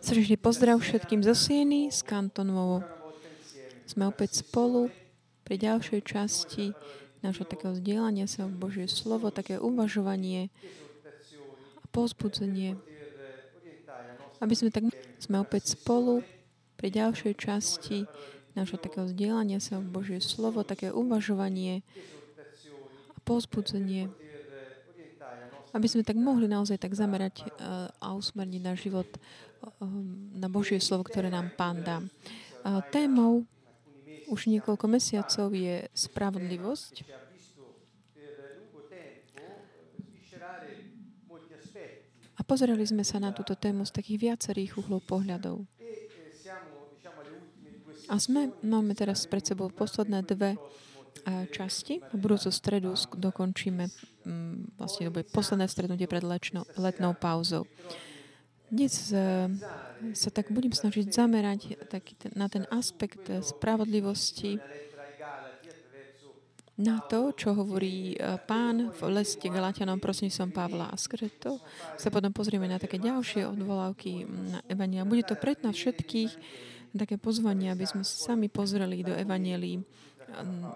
Srdečný pozdrav všetkým zo Sieny, z kantonovo. Sme opäť spolu pri ďalšej časti nášho takého vzdielania sa v Božie slovo, také uvažovanie a pozbudzenie. Aby sme tak sme opäť spolu pri ďalšej časti nášho takého vzdielania sa v Božie slovo, také uvažovanie a pozbudzenie aby sme tak mohli naozaj tak zamerať uh, a usmerniť náš život uh, na Božie slovo, ktoré nám Pán dá. Uh, témou už niekoľko mesiacov je spravodlivosť. A pozerali sme sa na túto tému z takých viacerých uhlov pohľadov. A sme, máme teraz pred sebou posledné dve časti. V budúcu stredu dokončíme, mm, vlastne to bude posledné strednutie pred lečnou, letnou pauzou. Dnes e, sa tak budem snažiť zamerať taký ten, na ten aspekt spravodlivosti, na to, čo hovorí e, pán v leste Galatianom som Pavla a skrze to sa potom pozrieme na také ďalšie odvolávky na Evania. Bude to pred nás všetkých také pozvanie, aby sme sa sami pozreli do Evanielí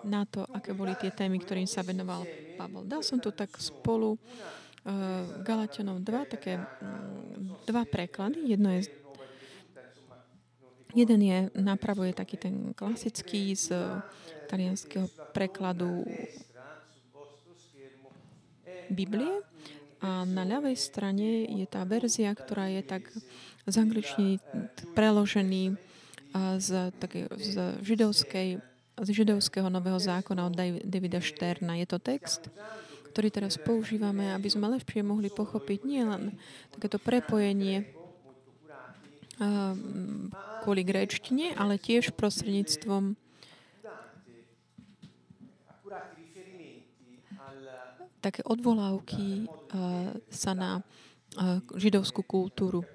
na to, aké boli tie témy, ktorým sa venoval Pavol. Dal som tu tak spolu uh, Galatianom dva, také dva preklady. Jedno je Jeden je, napravo je taký ten klasický z talianského prekladu Biblie a na ľavej strane je tá verzia, ktorá je tak z angličtiny preložený z, také, z židovskej z židovského nového zákona od Davida Šterna. Je to text, ktorý teraz používame, aby sme lepšie mohli pochopiť nielen takéto prepojenie kvôli gréčtine, ale tiež prostredníctvom také odvolávky sa na židovskú kultúru.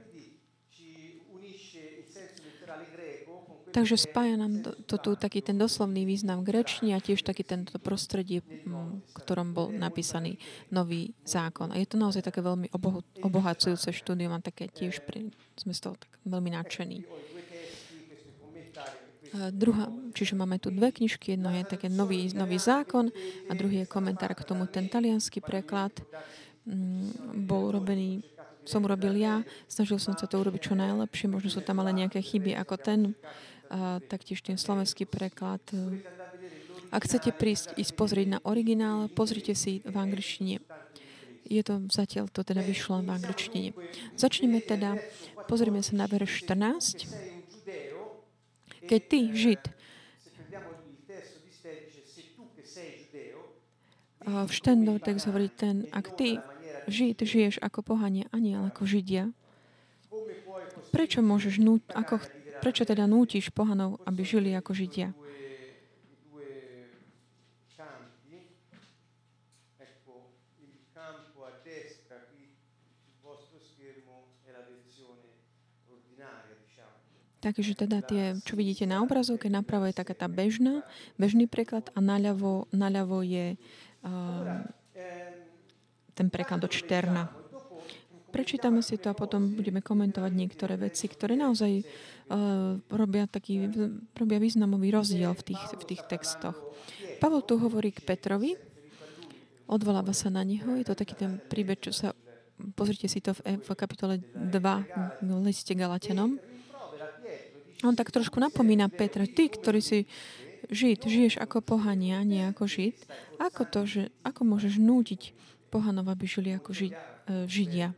Takže spája nám to, tu taký ten doslovný význam grečni a tiež taký tento prostredie, v ktorom bol napísaný nový zákon. A je to naozaj také veľmi oboho, obohacujúce štúdium a také tiež pri, sme z toho tak veľmi nadšení. A druhá, čiže máme tu dve knižky, jedno je také nový, nový zákon a druhý je komentár k tomu. Ten talianský preklad mm, bol urobený som urobil ja, snažil som sa to urobiť čo najlepšie, možno sú tam ale nejaké chyby ako ten, a taktiež ten slovenský preklad. Ak chcete prísť, ísť pozrieť na originál, pozrite si v angličtine. Je to zatiaľ to teda vyšlo v angličtine. Začneme teda, pozrieme sa na verš 14. Keď ty, Žid, v Štendor text hovorí ten, ak ty, Žid, žiješ ako pohanie, ani ako Židia, prečo môžeš núť, ako Prečo teda nútiš pohanov, aby žili ako Židia? Takže teda tie, čo vidíte na obrazovke, napravo je taká tá bežná, bežný preklad a naľavo, naľavo je uh, ten preklad od Šterna. Prečítame si to a potom budeme komentovať niektoré veci, ktoré naozaj uh, robia, taký, robia významový rozdiel v tých, v tých textoch. Pavol tu hovorí k Petrovi, odvoláva sa na neho, je to taký ten príbeh, čo sa, pozrite si to v, v kapitole 2 v liste Galatianom. On tak trošku napomína Petra, ty, ktorý si Žid, žiješ ako pohania, nie ako Žid. Ako to, že, ako môžeš nútiť pohanov, aby žili ako žid, uh, Židia?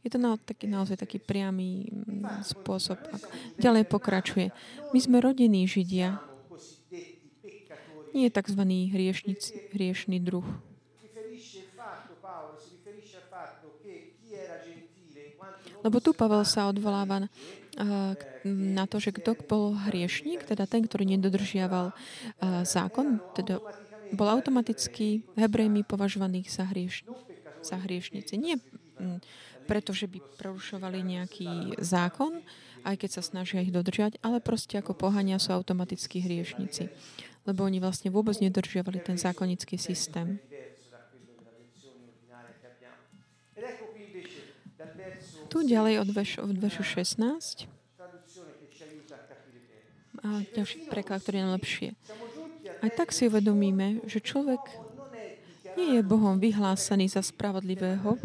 Je to na, taký, naozaj taký priamy mm, spôsob. Ďalej pokračuje. My sme rodení Židia. Nie je tzv. hriešný druh. Lebo tu Pavel sa odvoláva na to, že kto bol hriešník, teda ten, ktorý nedodržiaval zákon, teda bol automaticky hebrejmi považovaných za, hrieš, za hriešnici. Nie mm, pretože by prerušovali nejaký zákon, aj keď sa snažia ich dodržiať, ale proste ako pohania sú automatickí hriešnici. Lebo oni vlastne vôbec nedržiavali ten zákonický systém. Tu ďalej od veršu, od veršu 16. A ďalší preklad, ktorý je najlepšie. Aj tak si uvedomíme, že človek nie je Bohom vyhlásený za spravodlivého,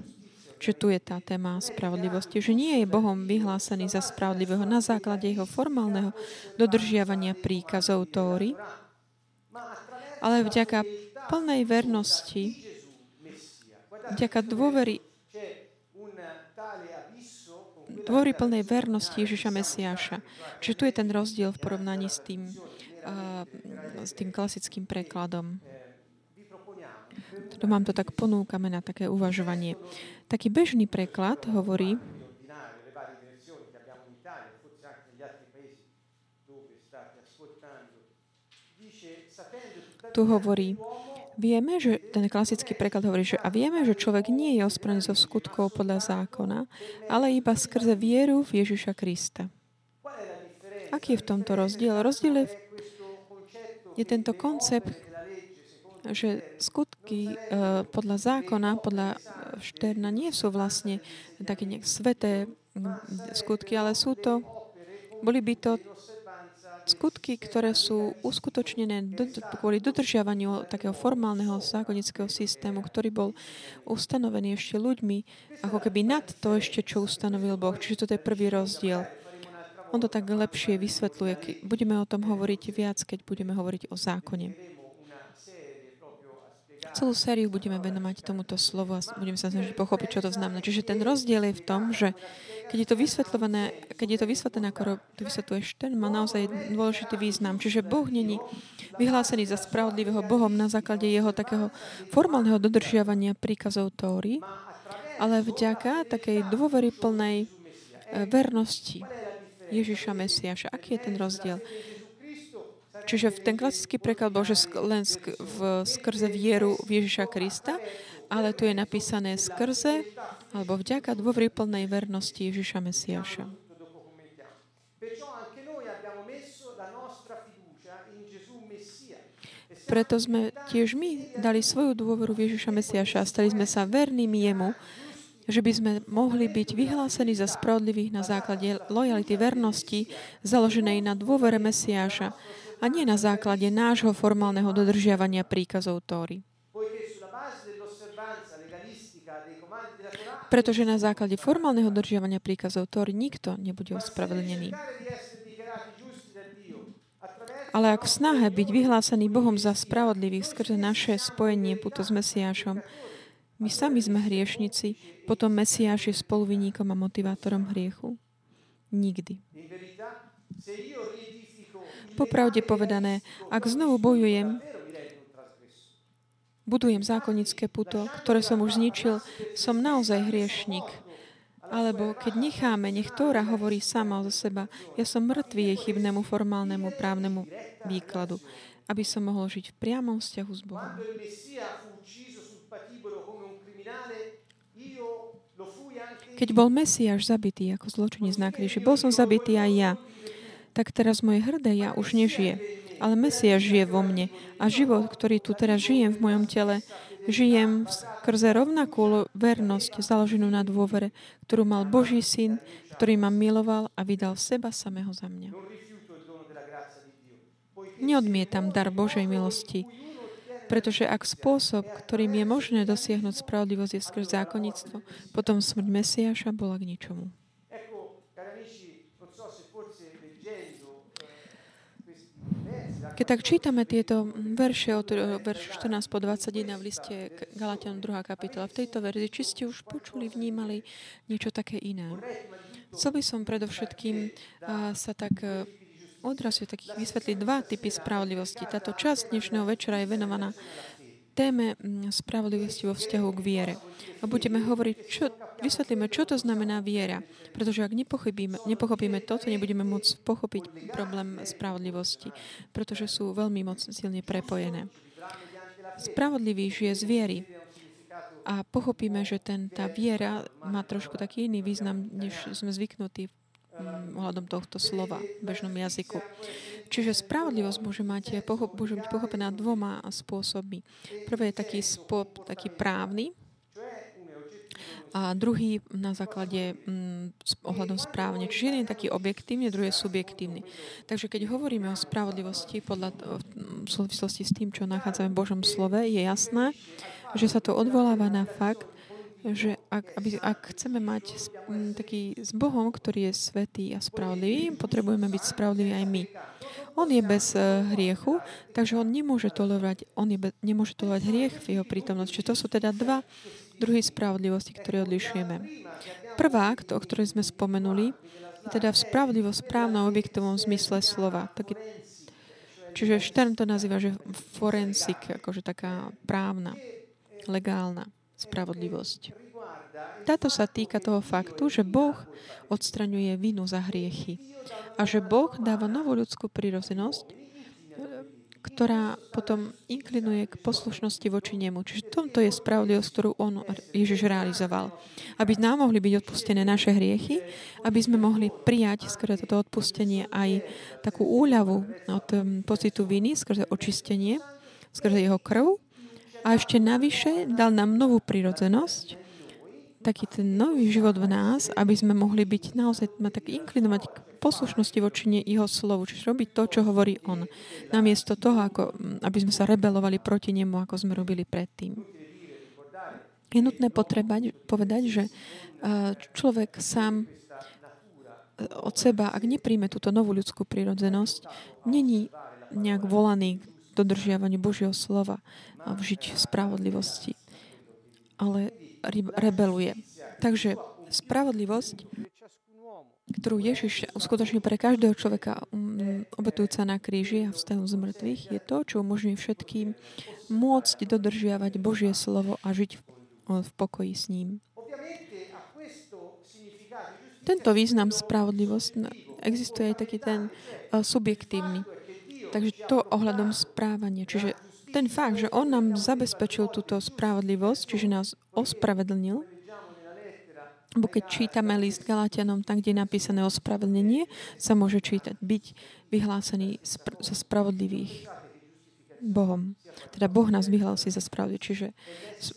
že tu je tá téma spravodlivosti, že nie je Bohom vyhlásený za spravodlivého na základe jeho formálneho dodržiavania príkazov Tóry, ale vďaka plnej vernosti, vďaka dôvery dôvery plnej vernosti Ježiša Mesiáša. Čiže tu je ten rozdiel v porovnaní s tým, uh, s tým klasickým prekladom. To vám to tak ponúkame na také uvažovanie. Taký bežný preklad hovorí, tu hovorí, Vieme, že ten klasický preklad hovorí, že a vieme, že človek nie je ospravený zo skutkov podľa zákona, ale iba skrze vieru v Ježiša Krista. Aký je v tomto rozdiel? Rozdiel je, je tento koncept, že skutky uh, podľa zákona, podľa Šterna nie sú vlastne také nejak sveté skutky, ale sú to, boli by to skutky, ktoré sú uskutočnené kvôli dodržiavaniu takého formálneho zákonického systému, ktorý bol ustanovený ešte ľuďmi, ako keby nad to ešte, čo ustanovil Boh. Čiže toto je prvý rozdiel. On to tak lepšie vysvetľuje. Budeme o tom hovoriť viac, keď budeme hovoriť o zákone. Celú sériu budeme venovať tomuto slovu a budeme sa snažiť pochopiť, čo to znamená. Čiže ten rozdiel je v tom, že keď je to vysvetľované, keď je to vysvetlené, ako to vysvetľuješ, ten má naozaj dôležitý význam. Čiže Boh není vyhlásený za spravodlivého Bohom na základe jeho takého formálneho dodržiavania príkazov Tóry, ale vďaka takej dôvery plnej e, vernosti Ježiša Mesiaša. Aký je ten rozdiel? Čiže ten klasický preklad bol, že len sk- v, skrze vieru v Ježiša Krista, ale tu je napísané skrze alebo vďaka dôvry plnej vernosti Ježiša Mesiaša. Preto sme tiež my dali svoju dôveru v Ježiša Mesiaša a stali sme sa vernými Jemu, že by sme mohli byť vyhlásení za spravodlivých na základe lojality vernosti, založenej na dôvere Mesiáša, a nie na základe nášho formálneho dodržiavania príkazov Tóry. Pretože na základe formálneho dodržiavania príkazov Tóry nikto nebude ospravedlnený. Ale ak v snahe byť vyhlásený Bohom za spravodlivých skrze naše spojenie puto s Mesiášom, my sami sme hriešnici, potom Mesiáš je spoluviníkom a motivátorom hriechu? Nikdy. Popravde povedané, ak znovu bojujem, budujem zákonické puto, ktoré som už zničil, som naozaj hriešnik. Alebo keď necháme, nech Tóra hovorí sama zo seba, ja som mŕtvý jej chybnému formálnemu právnemu výkladu, aby som mohol žiť v priamom vzťahu s Bohom. Keď bol Mesiáš zabitý ako zločinec na kríži, bol som zabitý aj ja tak teraz moje hrdé ja už nežije. Ale Mesiaš žije vo mne a život, ktorý tu teraz žijem v mojom tele, žijem skrze rovnakú vernosť založenú na dôvere, ktorú mal Boží syn, ktorý ma miloval a vydal seba samého za mňa. Neodmietam dar Božej milosti, pretože ak spôsob, ktorým je možné dosiahnuť spravodlivosť je skrz zákonnictvo, potom smrť Mesiaša bola k ničomu. Keď tak čítame tieto verše od eh, veršu 14 po 21 v liste Galatianom 2. kapitola, v tejto verzii, či ste už počuli, vnímali niečo také iné. Chcel by som predovšetkým eh, sa tak eh, odrazu takých vysvetliť dva typy spravodlivosti. Táto časť dnešného večera je venovaná téme mm, spravodlivosti vo vzťahu k viere. A budeme hovoriť, čo, vysvetlíme, čo to znamená viera. Pretože ak nepochopíme, nepochopíme toto, nebudeme môcť pochopiť problém spravodlivosti, pretože sú veľmi moc silne prepojené. Spravodlivý žije z viery. A pochopíme, že ten, tá viera má trošku taký iný význam, než sme zvyknutí Mm, ohľadom tohto slova v bežnom jazyku. Čiže spravodlivosť môže, mať, môže byť pochopená dvoma spôsobmi. Prvé je taký, spôsob, taký právny, a druhý na základe mm, ohľadom správne. Čiže jeden je taký objektívny, druhý je subjektívny. Takže keď hovoríme o spravodlivosti podľa, v súvislosti s tým, čo nachádzame v Božom slove, je jasné, že sa to odvoláva na fakt, že ak, aby, ak chceme mať m, taký s Bohom, ktorý je svetý a spravodlivý, potrebujeme byť spravodliví aj my. On je bez uh, hriechu, takže on nemôže tolerovať, on je be, nemôže tolerovať hriech v jeho prítomnosti. Čiže to sú teda dva druhy spravodlivosti, ktoré odlišujeme. Prvá, o ktorej sme spomenuli, je teda v spravodlivosť v správnom objektovom zmysle slova. Taký, čiže Štern to nazýva, že forensik, akože taká právna, legálna spravodlivosť. Táto sa týka toho faktu, že Boh odstraňuje vinu za hriechy a že Boh dáva novú ľudskú prírodzenosť, ktorá potom inklinuje k poslušnosti voči nemu. Čiže tomto je spravodlivosť, ktorú on, Ježiš, realizoval. Aby nám mohli byť odpustené naše hriechy, aby sme mohli prijať skrze toto odpustenie aj takú úľavu od um, pocitu viny, skrze očistenie, skrze jeho krv a ešte navyše dal nám novú prirodzenosť, taký ten nový život v nás, aby sme mohli byť naozaj tak inklinovať k poslušnosti voči jeho slovu, čiže robiť to, čo hovorí on. Namiesto toho, ako, aby sme sa rebelovali proti nemu, ako sme robili predtým. Je nutné potrebať, povedať, že človek sám e, od seba, ak nepríjme túto novú ľudskú prírodzenosť, není nejak volaný k dodržiavaniu Božieho slova a vžiť v spravodlivosti. Ale rebeluje. Takže spravodlivosť, ktorú Ježiš uskutočnil pre každého človeka um, obetujúca na kríži a vstavu z mŕtvych, je to, čo umožňuje všetkým môcť dodržiavať Božie slovo a žiť v, pokoji s ním. Tento význam spravodlivosť existuje aj taký ten uh, subjektívny. Takže to ohľadom správania. Čiže ten fakt, že on nám zabezpečil túto spravodlivosť, čiže nás ospravedlnil, Bo keď čítame list Galatianom, tam, kde je napísané ospravedlnenie, sa môže čítať byť vyhlásený spr- za spravodlivých Bohom. Teda Boh nás vyhlási za spravodlivých. Čiže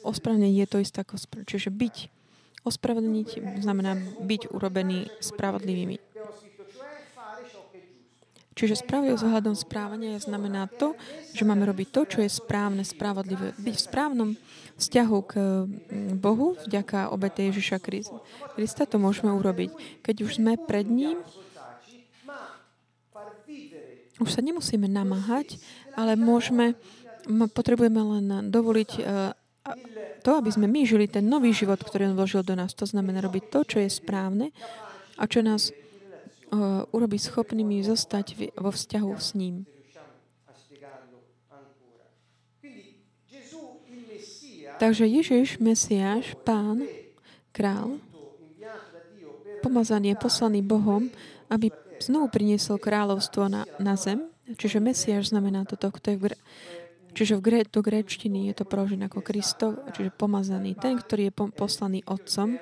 ospravedlnenie je to isté ako spravodlivý. Čiže byť ospravedlniť znamená byť urobený spravodlivými. Čiže spravodlivosť ohľadom správania znamená to, že máme robiť to, čo je správne, spravodlivé. Byť v správnom vzťahu k mm, Bohu vďaka obete Ježiša Krista to môžeme urobiť. Keď už sme pred ním, už sa nemusíme namáhať, ale môžeme, potrebujeme len dovoliť e, to, aby sme my žili ten nový život, ktorý on vložil do nás. To znamená robiť to, čo je správne a čo nás uh, urobiť schopnými zostať vo vzťahu s ním. Takže Ježiš, Mesiáš, Pán, Král, pomazaný je poslaný Bohom, aby znovu priniesol kráľovstvo na, na zem. Čiže Mesiáš znamená toto, kto je v, čiže v gré, do gréčtiny je to proložené ako Kristo, čiže pomazaný, ten, ktorý je poslaný Otcom.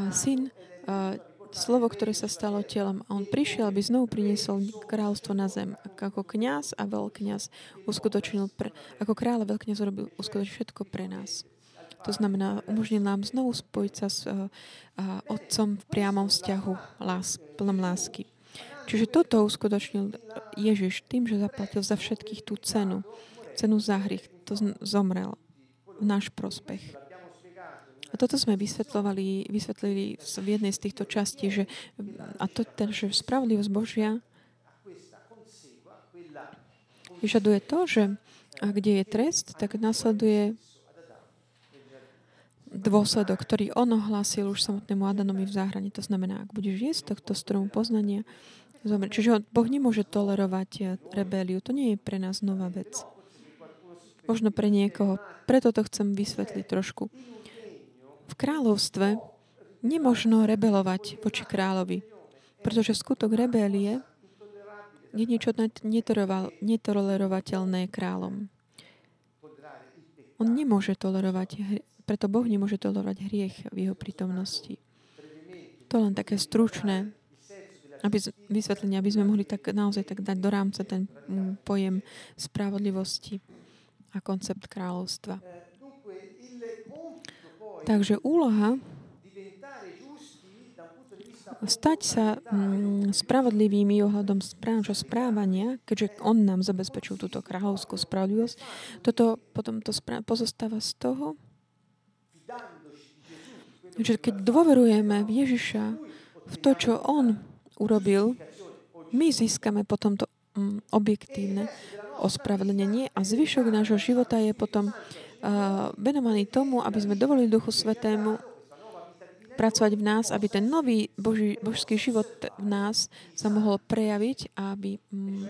A syn, a slovo, ktoré sa stalo telom. A on prišiel, aby znovu priniesol kráľstvo na zem. Ako kňaz a veľkňaz uskutočnil, pre, ako kráľ a veľkňaz urobil uskutočnil všetko pre nás. To znamená, umožnil nám znovu spojiť sa s uh, uh, Otcom v priamom vzťahu, lás, plnom lásky. Čiže toto uskutočnil Ježiš tým, že zaplatil za všetkých tú cenu. Cenu za hrych. To zomrel v náš prospech. A toto sme vysvetľovali, vysvetlili v jednej z týchto častí, že, a to ten, že spravodlivosť Božia vyžaduje to, že kde je trest, tak nasleduje dôsledok, ktorý on ohlásil už samotnému Adanovi v záhrane. To znamená, ak budeš jesť tohto stromu poznania, zomrie. Čiže Boh nemôže tolerovať rebeliu. To nie je pre nás nová vec. Možno pre niekoho. Preto to chcem vysvetliť trošku. V kráľovstve nemožno rebelovať voči kráľovi, pretože skutok rebelie je niečo netolerovateľné kráľom. On nemôže tolerovať, preto Boh nemôže tolerovať hriech v jeho prítomnosti. To len také stručné aby, vysvetlenie, aby sme mohli tak, naozaj tak dať do rámca ten mm, pojem spravodlivosti a koncept kráľovstva. Takže úloha stať sa mm, spravodlivými ohľadom správneho správania, keďže On nám zabezpečil túto kráľovskú spravodlivosť, toto potom to pozostáva z toho, že keď dôverujeme v Ježiša, v to, čo On urobil, my získame potom to mm, objektívne ospravedlnenie a zvyšok nášho života je potom venovaný tomu, aby sme dovolili Duchu Svetému pracovať v nás, aby ten nový Boží, božský život v nás sa mohol prejaviť a aby mm,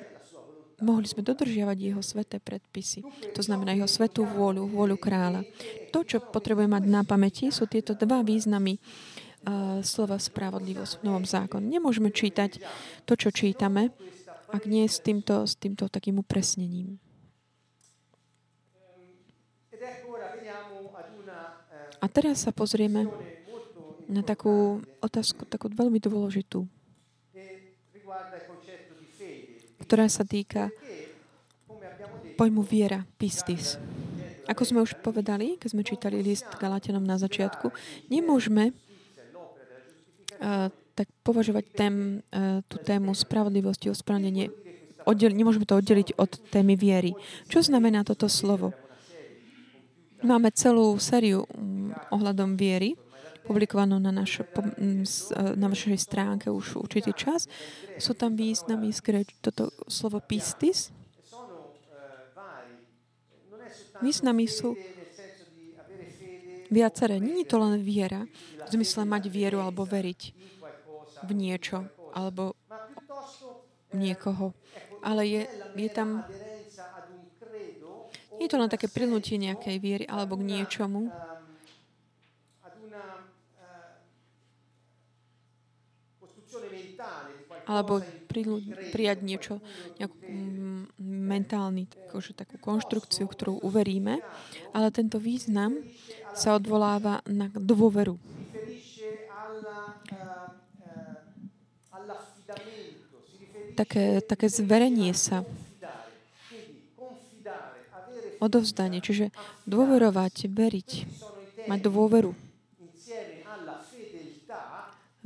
mohli sme dodržiavať jeho sveté predpisy. To znamená jeho svetú vôľu, vôľu kráľa. To, čo potrebujeme mať na pamäti, sú tieto dva významy uh, slova spravodlivosť v Novom zákone. Nemôžeme čítať to, čo čítame, ak nie s týmto, s týmto takým upresnením. A teraz sa pozrieme na takú otázku, takú veľmi dôležitú, ktorá sa týka pojmu viera, pistis. Ako sme už povedali, keď sme čítali list Galatianom na začiatku, nemôžeme uh, tak považovať tém, uh, tú tému spravodlivosti, ospravedlnenie, nemôžeme to oddeliť od témy viery. Čo znamená toto slovo? Máme celú sériu um, ohľadom viery, publikovanú na, naš, e, na vašej stránke už určitý čas. Sú tam významy z toto slovo pistis. Významy sú viaceré. Není to len viera, v zmysle mať vieru alebo veriť v niečo alebo niekoho. Ale je, je tam... Nie je to len také prilnutie nejakej viery alebo k niečomu, alebo prijať niečo, nejakú mm, mentálny, takože takú konštrukciu, ktorú uveríme, ale tento význam sa odvoláva na dôveru. Také, také zverenie sa, odovzdanie, čiže dôverovať, veriť, mať dôveru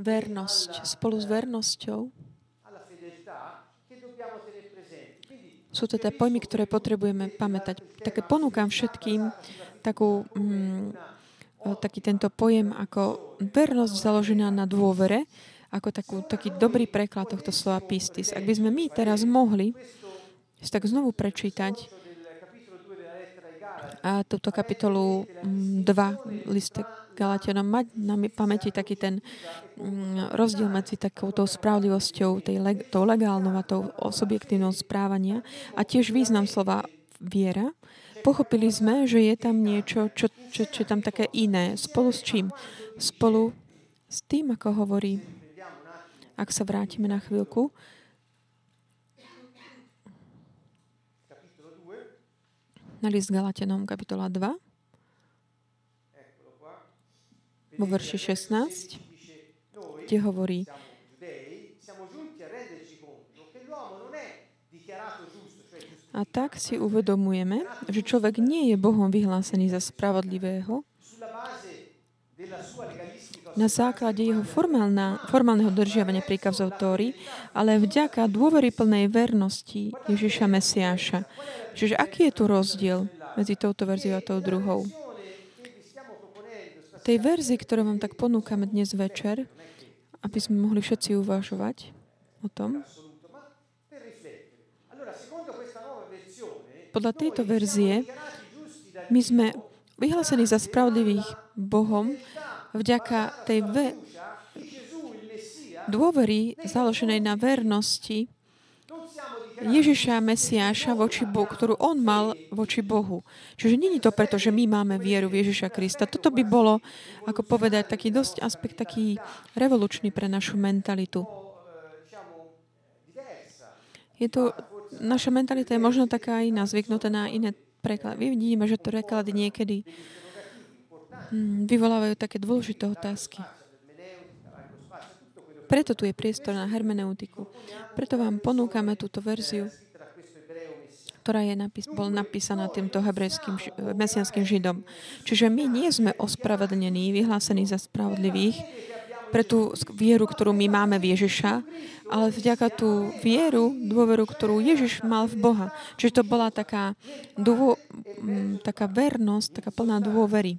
vernosť spolu s vernosťou sú to teda pojmy, ktoré potrebujeme pamätať. Také ponúkam všetkým takú, mm, taký tento pojem ako vernosť založená na dôvere, ako takú, taký dobrý preklad tohto slova pistis. Ak by sme my teraz mohli tak znovu prečítať a túto kapitolu 2 mm, liste Galatianom mať na pamäti taký ten mm, rozdiel medzi takouto správlivosťou, tej, tou legálnou a tou subjektívnou správania a tiež význam slova viera. Pochopili sme, že je tam niečo, čo, čo, čo je tam také iné. Spolu s čím? Spolu s tým, ako hovorí, ak sa vrátime na chvíľku, na list Galatianom kapitola 2, vo verši 16, kde hovorí, a tak si uvedomujeme, že človek nie je Bohom vyhlásený za spravodlivého na základe jeho formálna, formálneho držiavania príkazov Tóry, ale vďaka dôveryplnej vernosti Ježiša Mesiáša. Čiže aký je tu rozdiel medzi touto verziou a tou druhou? tej verzii, ktorú vám tak ponúkame dnes večer, aby sme mohli všetci uvažovať o tom. Podľa tejto verzie my sme vyhlásení za spravodlivých Bohom vďaka tej ve- dôvery založenej na vernosti Ježiša Mesiáša, voči Bohu, ktorú on mal voči Bohu. Čiže není to preto, že my máme vieru v Ježiša Krista. Toto by bolo, ako povedať, taký dosť aspekt taký revolučný pre našu mentalitu. Je to, naša mentalita je možno taká iná, zvyknutá na iné preklady. Vidíme, že to preklady niekedy vyvolávajú také dôležité otázky. Preto tu je priestor na hermeneutiku. Preto vám ponúkame túto verziu, ktorá je napis- bol napísaná týmto hebrejským mesianským židom. Čiže my nie sme ospravedlnení, vyhlásení za spravodlivých pre tú vieru, ktorú my máme v Ježiša, ale vďaka tú vieru, dôveru, ktorú Ježiš mal v Boha. Čiže to bola taká, dôvo, taká vernosť, taká plná dôvery.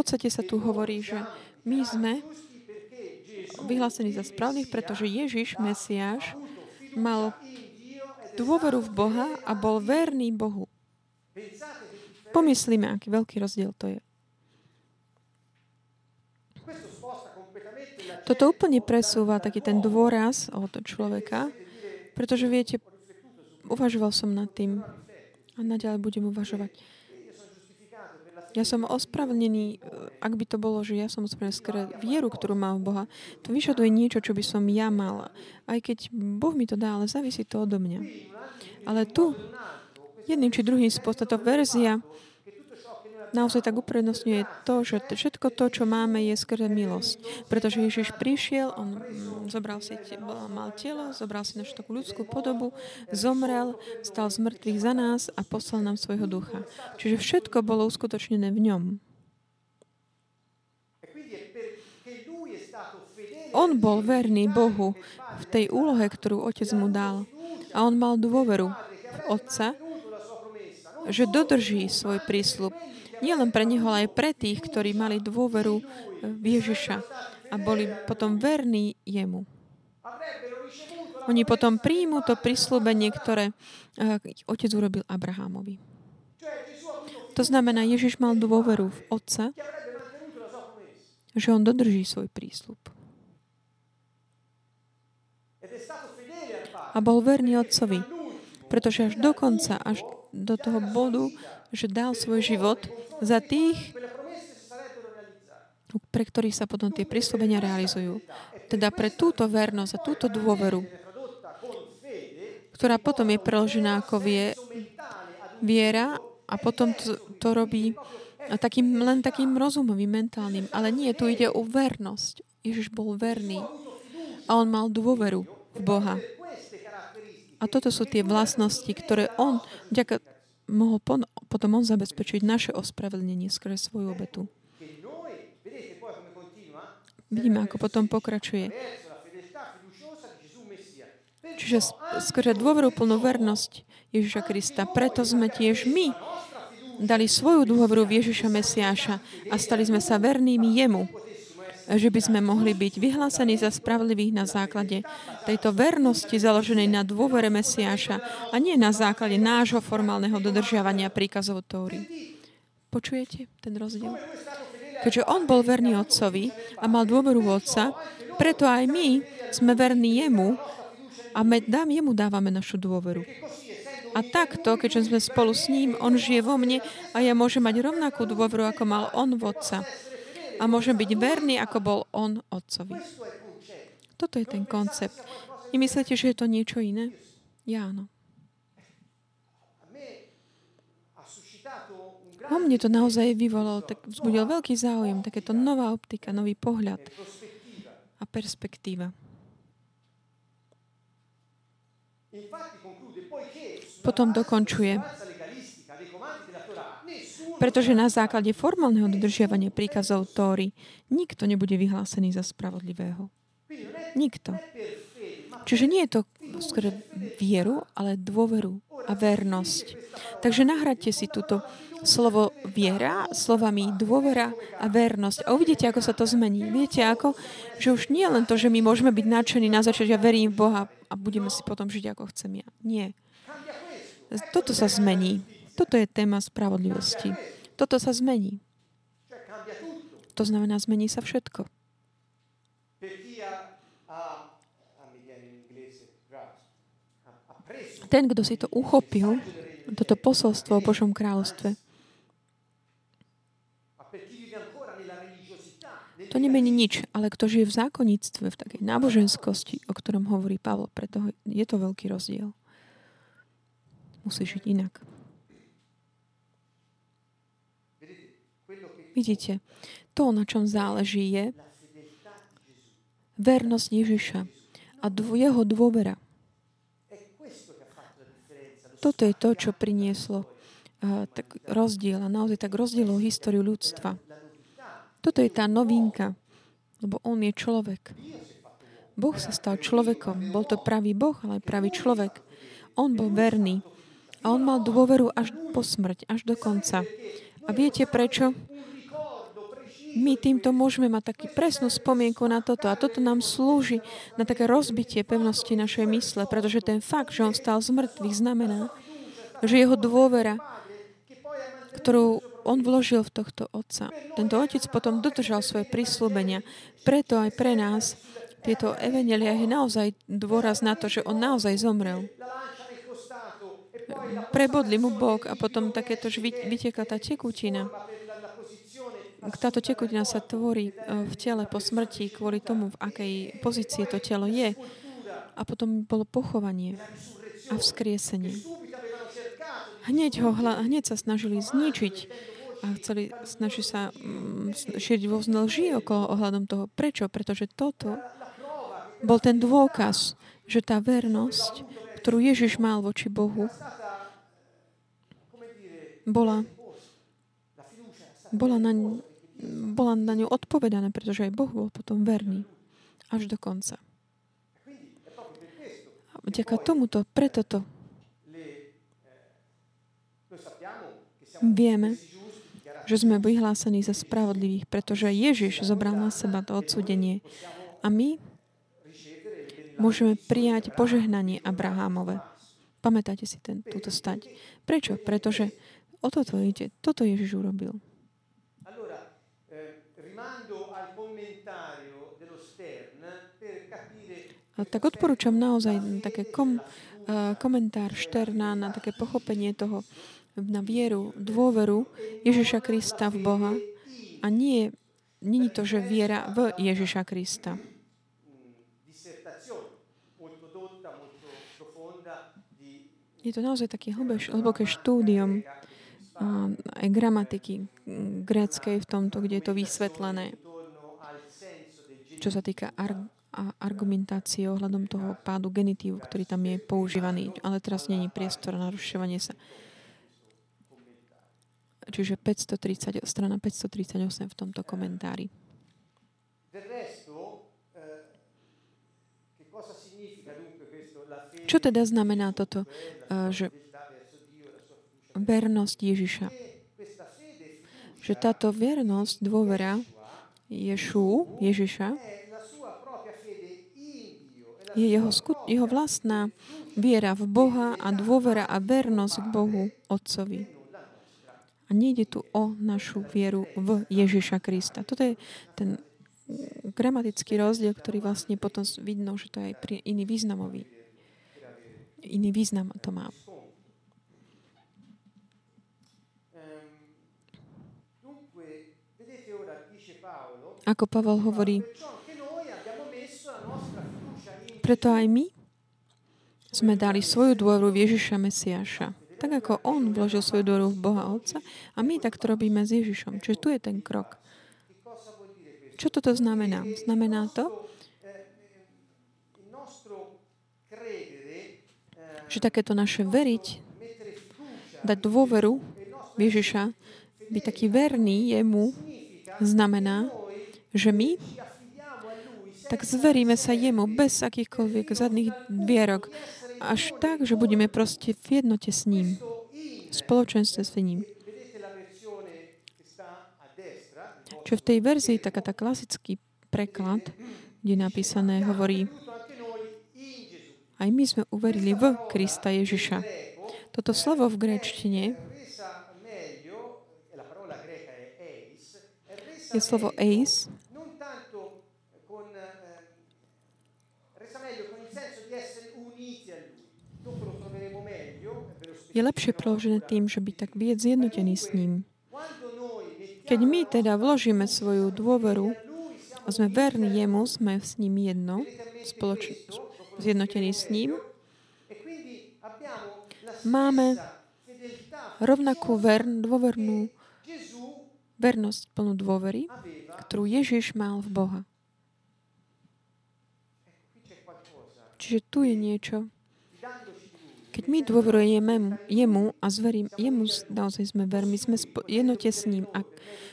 Podstate sa tu hovorí, že my sme vyhlásení za správnych, pretože Ježiš, Mesiáš, mal dôveru v Boha a bol verný Bohu. Pomyslíme, aký veľký rozdiel to je. Toto úplne presúva taký ten dôraz od človeka, pretože viete, uvažoval som nad tým a naďalej budem uvažovať. Ja som ospravedlnený, ak by to bolo, že ja som ospravedlnený skôr vieru, ktorú mám v Boha. To vyžaduje niečo, čo by som ja mala. Aj keď Boh mi to dá, ale závisí to odo mňa. Ale tu, jedným či druhým spôsobom, táto verzia naozaj tak uprednostňuje to, že všetko to, čo máme, je skrze milosť. Pretože Ježiš prišiel, on mm, zobral si, mal telo, zobral si našu takú ľudskú podobu, zomrel, stal z mŕtvych za nás a poslal nám svojho ducha. Čiže všetko bolo uskutočnené v ňom. On bol verný Bohu v tej úlohe, ktorú Otec mu dal. A on mal dôveru v Otca, že dodrží svoj prísľub. Nie len pre neho, ale aj pre tých, ktorí mali dôveru v Ježiša a boli potom verní jemu. Oni potom príjmu to prislúbenie, ktoré eh, otec urobil Abrahámovi. To znamená, Ježiš mal dôveru v Otca, že on dodrží svoj prísľub. A bol verný Otcovi, pretože až do konca, až do toho bodu, že dal svoj život za tých, pre ktorých sa potom tie príslovenia realizujú. Teda pre túto vernosť a túto dôveru, ktorá potom je preložená ako vie, viera a potom to, to robí takým, len takým rozumovým, mentálnym. Ale nie, tu ide o vernosť. Ježiš bol verný a on mal dôveru v Boha. A toto sú tie vlastnosti, ktoré on, vďaka mohol potom on zabezpečiť naše ospravedlnenie skrze svoju obetu. Vidíme, ako potom pokračuje. Čiže skrze dôveru plnú vernosť Ježiša Krista. Preto sme tiež my dali svoju dôveru v Ježiša Mesiáša a stali sme sa vernými Jemu že by sme mohli byť vyhlásení za spravodlivých na základe tejto vernosti založenej na dôvere Mesiáša a nie na základe nášho formálneho dodržiavania príkazov Tóry. Počujete ten rozdiel? Keďže on bol verný otcovi a mal dôveru otca, preto aj my sme verní jemu a my dám, jemu dávame našu dôveru. A takto, keďže sme spolu s ním, on žije vo mne a ja môžem mať rovnakú dôveru, ako mal on otca a môžem byť verný, ako bol on otcovi. Toto je ten koncept. Nemyslíte, že je to niečo iné? Ja áno. O mne to naozaj vyvolalo, tak vzbudil veľký záujem, takéto nová optika, nový pohľad a perspektíva. Potom dokončuje. Pretože na základe formálneho dodržiavania príkazov Tóry nikto nebude vyhlásený za spravodlivého. Nikto. Čiže nie je to skôr vieru, ale dôveru a vernosť. Takže nahradte si túto slovo viera slovami dôvera a vernosť. A uvidíte, ako sa to zmení. Viete ako? Že už nie len to, že my môžeme byť nadšení na začiatku, ja verím v Boha a budeme si potom žiť, ako chcem ja. Nie. Toto sa zmení. Toto je téma spravodlivosti. Toto sa zmení. To znamená, zmení sa všetko. Ten, kto si to uchopil, toto posolstvo o Božom kráľovstve, to nemení nič, ale kto žije v zákonníctve, v takej náboženskosti, o ktorom hovorí Pavol, preto je to veľký rozdiel. Musí žiť inak. Vidíte, to, na čom záleží, je vernosť Ježiša a jeho dôvera. Toto je to, čo prinieslo uh, tak rozdiel a naozaj tak rozdielov históriu ľudstva. Toto je tá novinka Lebo on je človek. Boh sa stal človekom. Bol to pravý Boh, ale aj pravý človek. On bol verný. A on mal dôveru až po smrť, až do konca. A viete prečo? My týmto môžeme mať taký presnú spomienku na toto a toto nám slúži na také rozbitie pevnosti našej mysle, pretože ten fakt, že on stal z mŕtvych, znamená, že jeho dôvera, ktorú on vložil v tohto otca. Tento otec potom dodržal svoje prísľubenia. Preto aj pre nás tieto evangelia je naozaj dôraz na to, že on naozaj zomrel. Prebodli mu bok a potom takéto, že vytiekla tá tekutina táto tekutina sa tvorí e, v tele po smrti kvôli tomu, v akej pozícii to telo je. A potom bolo pochovanie a vzkriesenie. Hneď, ho, hneď sa snažili zničiť a chceli, snažiť sa mm, šíriť vo lži okolo ohľadom toho. Prečo? Pretože toto bol ten dôkaz, že tá vernosť, ktorú Ježiš mal voči Bohu, bola, bola na, bola na ňu odpovedané, pretože aj Boh bol potom verný až do konca. A vďaka tomuto, preto to vieme, že sme vyhlásení za spravodlivých, pretože Ježiš zobral na seba to odsudenie. A my môžeme prijať požehnanie Abrahámove. Pamätáte si ten, túto stať. Prečo? Pretože o toto ide. Toto Ježiš urobil. Tak odporúčam naozaj také kom, komentár Šterna na také pochopenie toho, na vieru, dôveru Ježiša Krista v Boha a nie, nie to, že viera v Ježiša Krista. Je to naozaj také hlboké štúdium aj gramatiky gréckej v tomto, kde je to vysvetlené, čo sa týka a argumentácie ohľadom toho pádu genitívu, ktorý tam je používaný. Ale teraz není priestor na rušovanie sa. Čiže 530, strana 538 v tomto komentári. Čo teda znamená toto, eh, že vernosť Ježiša? Že táto vernosť, dôvera Ješu, Ježiša, je jeho, skut, jeho vlastná viera v Boha a dôvera a vernosť k Bohu, Otcovi. A nejde tu o našu vieru v Ježiša Krista. Toto je ten gramatický rozdiel, ktorý vlastne potom vidno, že to je aj iný významový. Iný význam to má. Ako Pavel hovorí, preto aj my sme dali svoju dôveru v Ježiša Mesiáša. Tak ako on vložil svoju dôveru v Boha Otca a my tak to robíme s Ježišom. Čiže tu je ten krok. Čo toto znamená? Znamená to, že takéto naše veriť, dať dôveru v Ježiša, byť taký verný jemu, znamená, že my tak zveríme sa jemu bez akýchkoľvek zadných vierok. Až tak, že budeme proste v jednote s ním. V spoločenstve s ním. Čo v tej verzii, taká tá klasický preklad, kde napísané hovorí aj my sme uverili v Krista Ježiša. Toto slovo v gréčtine je slovo eis, je lepšie preložené tým, že byť tak viac zjednotený s ním. Keď my teda vložíme svoju dôveru a sme verní jemu, sme s ním jedno, spoloč- zjednotení s ním, máme rovnakú vern, dôvernú vernosť plnú dôvery, ktorú Ježiš mal v Boha. Čiže tu je niečo, keď my dôverujeme jemu a zverím, jemu naozaj sme vermi, sme jednote s ním a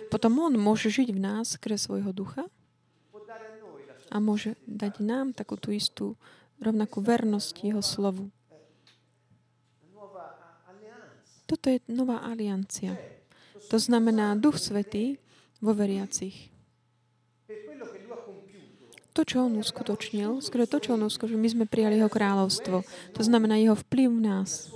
potom on môže žiť v nás kre svojho ducha a môže dať nám takú tú istú rovnakú vernosť Jeho slovu. Toto je nová aliancia. To znamená Duch Svetý vo veriacich. To, čo on uskutočnil, skôr to, čo on uskutočnil, my sme prijali jeho kráľovstvo. To znamená jeho vplyv v nás.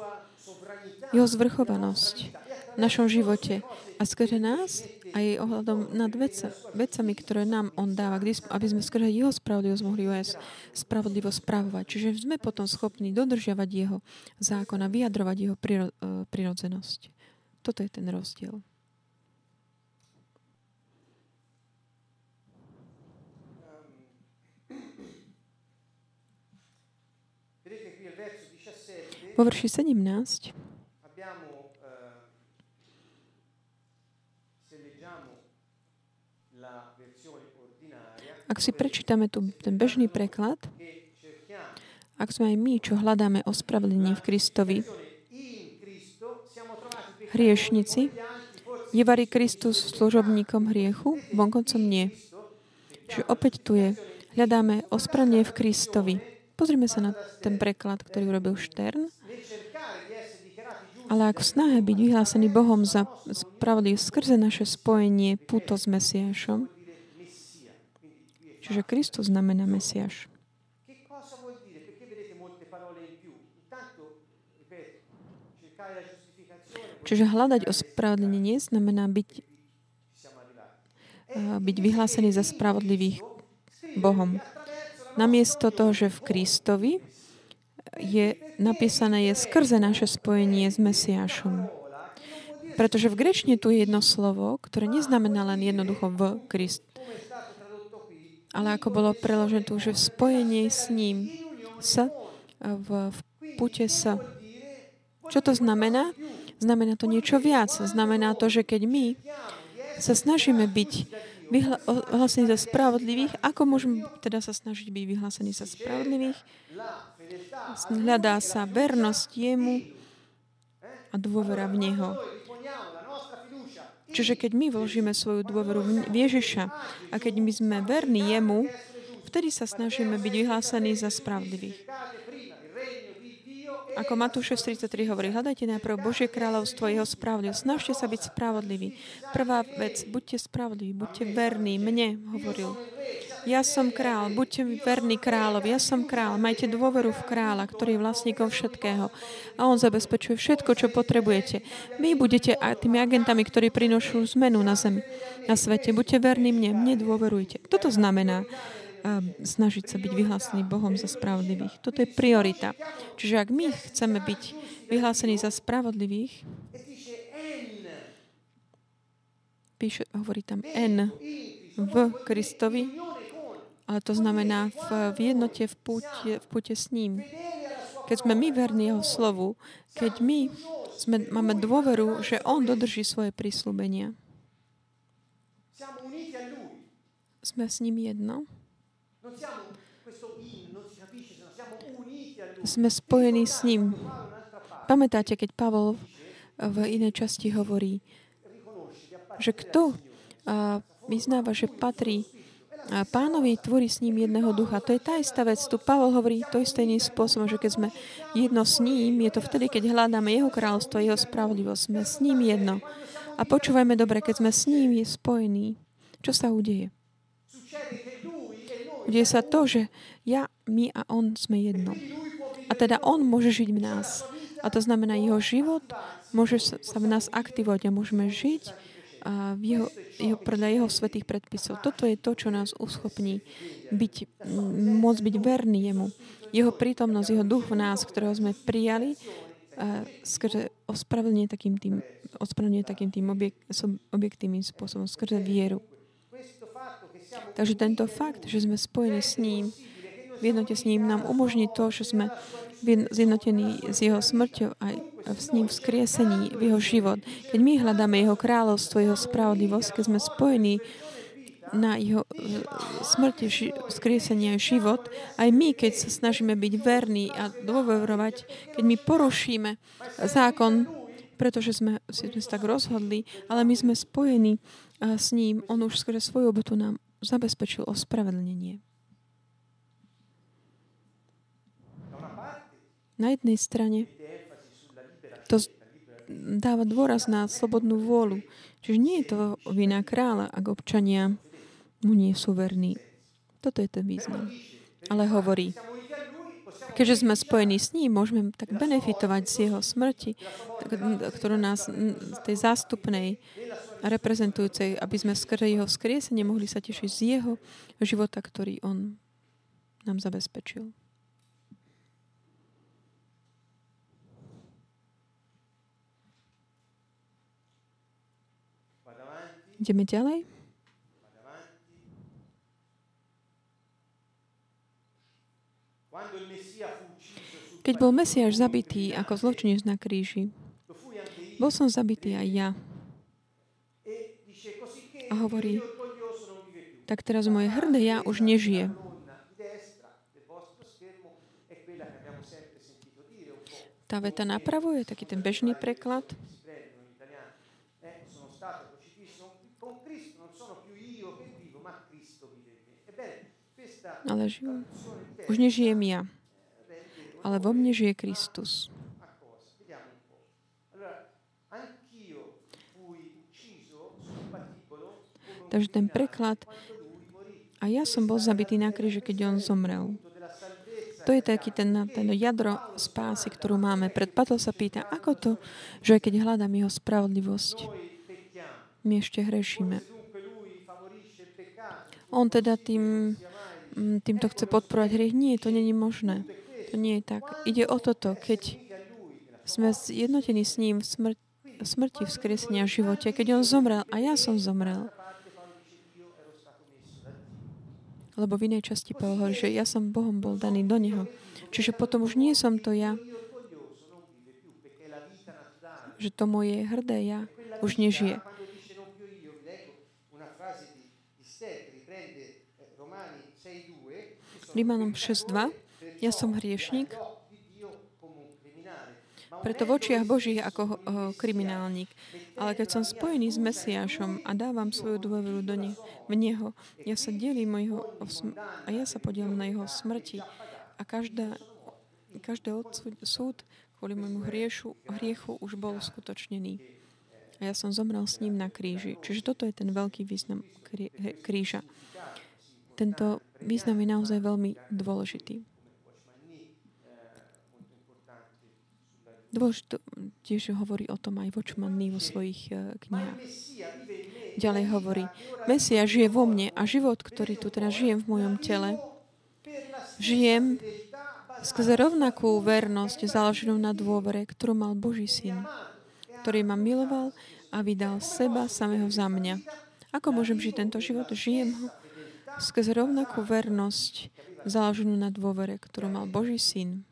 Jeho zvrchovanosť v našom živote. A skrze nás aj ohľadom nad veca, vecami, ktoré nám on dáva, aby sme skrze jeho spravodlivosť mohli OS spravodlivo spravovať. Čiže sme potom schopní dodržiavať jeho zákon a vyjadrovať jeho uh, prirodzenosť. Toto je ten rozdiel. Vo verši 17 Ak si prečítame tu ten bežný preklad, ak sme aj my, čo hľadáme ospravedlenie v Kristovi, hriešnici, je varí Kristus služobníkom hriechu? Vonkoncom nie. Čiže opäť tu je, hľadáme ospravedlenie v Kristovi. Pozrime sa na ten preklad, ktorý urobil Štern. Ale ak v snahe byť vyhlásený Bohom za spravodlivý skrze naše spojenie puto s Mesiášom, Čiže Kristus znamená Mesiaš. Čiže hľadať ospravedlnenie znamená byť, byť vyhlásený za spravodlivých Bohom. Namiesto toho, že v Kristovi je napísané je skrze naše spojenie s Mesiášom. Pretože v grečne tu je jedno slovo, ktoré neznamená len jednoducho v Krist, ale ako bolo preložené tu, že v spojení s ním, s, v, v pute s. Čo to znamená? Znamená to niečo viac. Znamená to, že keď my sa snažíme byť vyhlásení za spravodlivých, ako môžeme teda sa snažiť byť vyhlásení za spravodlivých? Hľadá sa vernosť jemu a dôvera v Neho. Čiže keď my vložíme svoju dôveru v Ježiša a keď my sme verní jemu, vtedy sa snažíme byť vyhlásení za spravodlivých. Ako Matúš 33 hovorí, hľadajte najprv Božie kráľovstvo, jeho spravodlivosť. Snažte sa byť spravodliví. Prvá vec, buďte spravodliví, buďte verní. Mne hovoril. Ja som král, buďte verní kráľovi, ja som král, majte dôveru v kráľa, ktorý je vlastníkom všetkého a on zabezpečuje všetko, čo potrebujete. Vy budete tými agentami, ktorí prinošú zmenu na zemi, na svete. Buďte verní mne, mne dôverujte. Toto znamená snažiť sa byť vyhlásený Bohom za spravodlivých. Toto je priorita. Čiže ak my chceme byť vyhlásení za spravodlivých, píše, hovorí tam N v Kristovi, ale to znamená v, v jednote, v púte, v púte s ním. Keď sme my verní Jeho slovu, keď my sme, máme dôveru, že On dodrží svoje prísľubenia. Sme s ním jedno. Sme spojení s ním. Pamätáte, keď Pavol v inej časti hovorí, že kto vyznáva, že patrí a pánovi tvorí s ním jedného ducha. To je tá istá vec. Tu Pavol hovorí to isté iným spôsobom, že keď sme jedno s ním, je to vtedy, keď hľadáme jeho kráľstvo, jeho spravodlivosť. Sme s ním jedno. A počúvajme dobre, keď sme s ním je spojení, čo sa udeje? Udeje sa to, že ja, my a on sme jedno. A teda on môže žiť v nás. A to znamená, jeho život môže sa v nás aktivovať a môžeme žiť v jeho, jeho, podľa jeho svetých predpisov. Toto je to, čo nás uschopní byť, môcť byť verný jemu. Jeho prítomnosť, jeho duch v nás, ktorého sme prijali, skrze ospravedlenie takým tým, takým tým objek, objektívnym spôsobom, skrze vieru. Takže tento fakt, že sme spojení s ním, v jednote s ním nám umožní to, že sme zjednotení s jeho smrťou a s ním vzkriesení v jeho život. Keď my hľadáme jeho kráľovstvo, jeho spravodlivosť, keď sme spojení na jeho smrti, vzkriesenie a život, aj my, keď sa snažíme byť verní a dôverovať, keď my porušíme zákon, pretože sme sme tak rozhodli, ale my sme spojení s ním, on už skrze svoju obetu nám zabezpečil ospravedlnenie. Na jednej strane to dáva dôraz na slobodnú vôľu. Čiže nie je to vina kráľa, ak občania mu nie sú verní. Toto je ten význam. Ale hovorí, keďže sme spojení s ním, môžeme tak benefitovať z jeho smrti, ktorú nás tej zástupnej reprezentujúcej, aby sme skrze jeho vzkriesenie mohli sa tešiť z jeho života, ktorý on nám zabezpečil. Ideme ďalej. Keď bol Mesiáš zabitý ako zločinec na kríži, bol som zabitý aj ja. A hovorí, tak teraz moje hrdé ja už nežije. Tá veta napravo je taký ten bežný preklad. Ale žijú. Už nežijem ja, ale vo mne žije Kristus. Takže ten preklad a ja som bol zabitý na kríži, keď on zomrel. To je taký ten, ten jadro spásy, ktorú máme. Pred Patel sa pýta, ako to, že keď hľadám jeho spravodlivosť, my ešte hrešíme. On teda tým týmto chce podporovať hriech. Nie, to není možné. To nie je tak. Ide o toto, keď sme jednotení s ním v smr- smrti, v živote, keď on zomrel a ja som zomrel. Lebo v inej časti Pavel hovorí, že ja som Bohom bol daný do Neho. Čiže potom už nie som to ja, že to moje hrdé ja už nežije. Rímanom 6.2. Ja som hriešnik, preto v očiach Božích ako uh, kriminálnik. Ale keď som spojený s Mesiášom a dávam svoju dôveru do ne, v Neho, ja sa delím jeho, a ja sa podielam na Jeho smrti. A každá, každý súd kvôli môjmu hriešu, hriechu už bol uskutočnený. A ja som zomrel s ním na kríži. Čiže toto je ten veľký význam kríža. Tento význam je naozaj veľmi dôležitý. Dôležité tiež hovorí o tom aj Vočmanný vo svojich uh, knihách. Ďalej hovorí, Mesia žije vo mne a život, ktorý tu teraz žijem v mojom tele, žijem skrze rovnakú vernosť založenú na dôvere, ktorú mal Boží syn, ktorý ma miloval a vydal seba samého za mňa. Ako môžem žiť tento život? Žijem ho skrze rovnakú vernosť založenú na dôvere, ktorú mal Boží syn.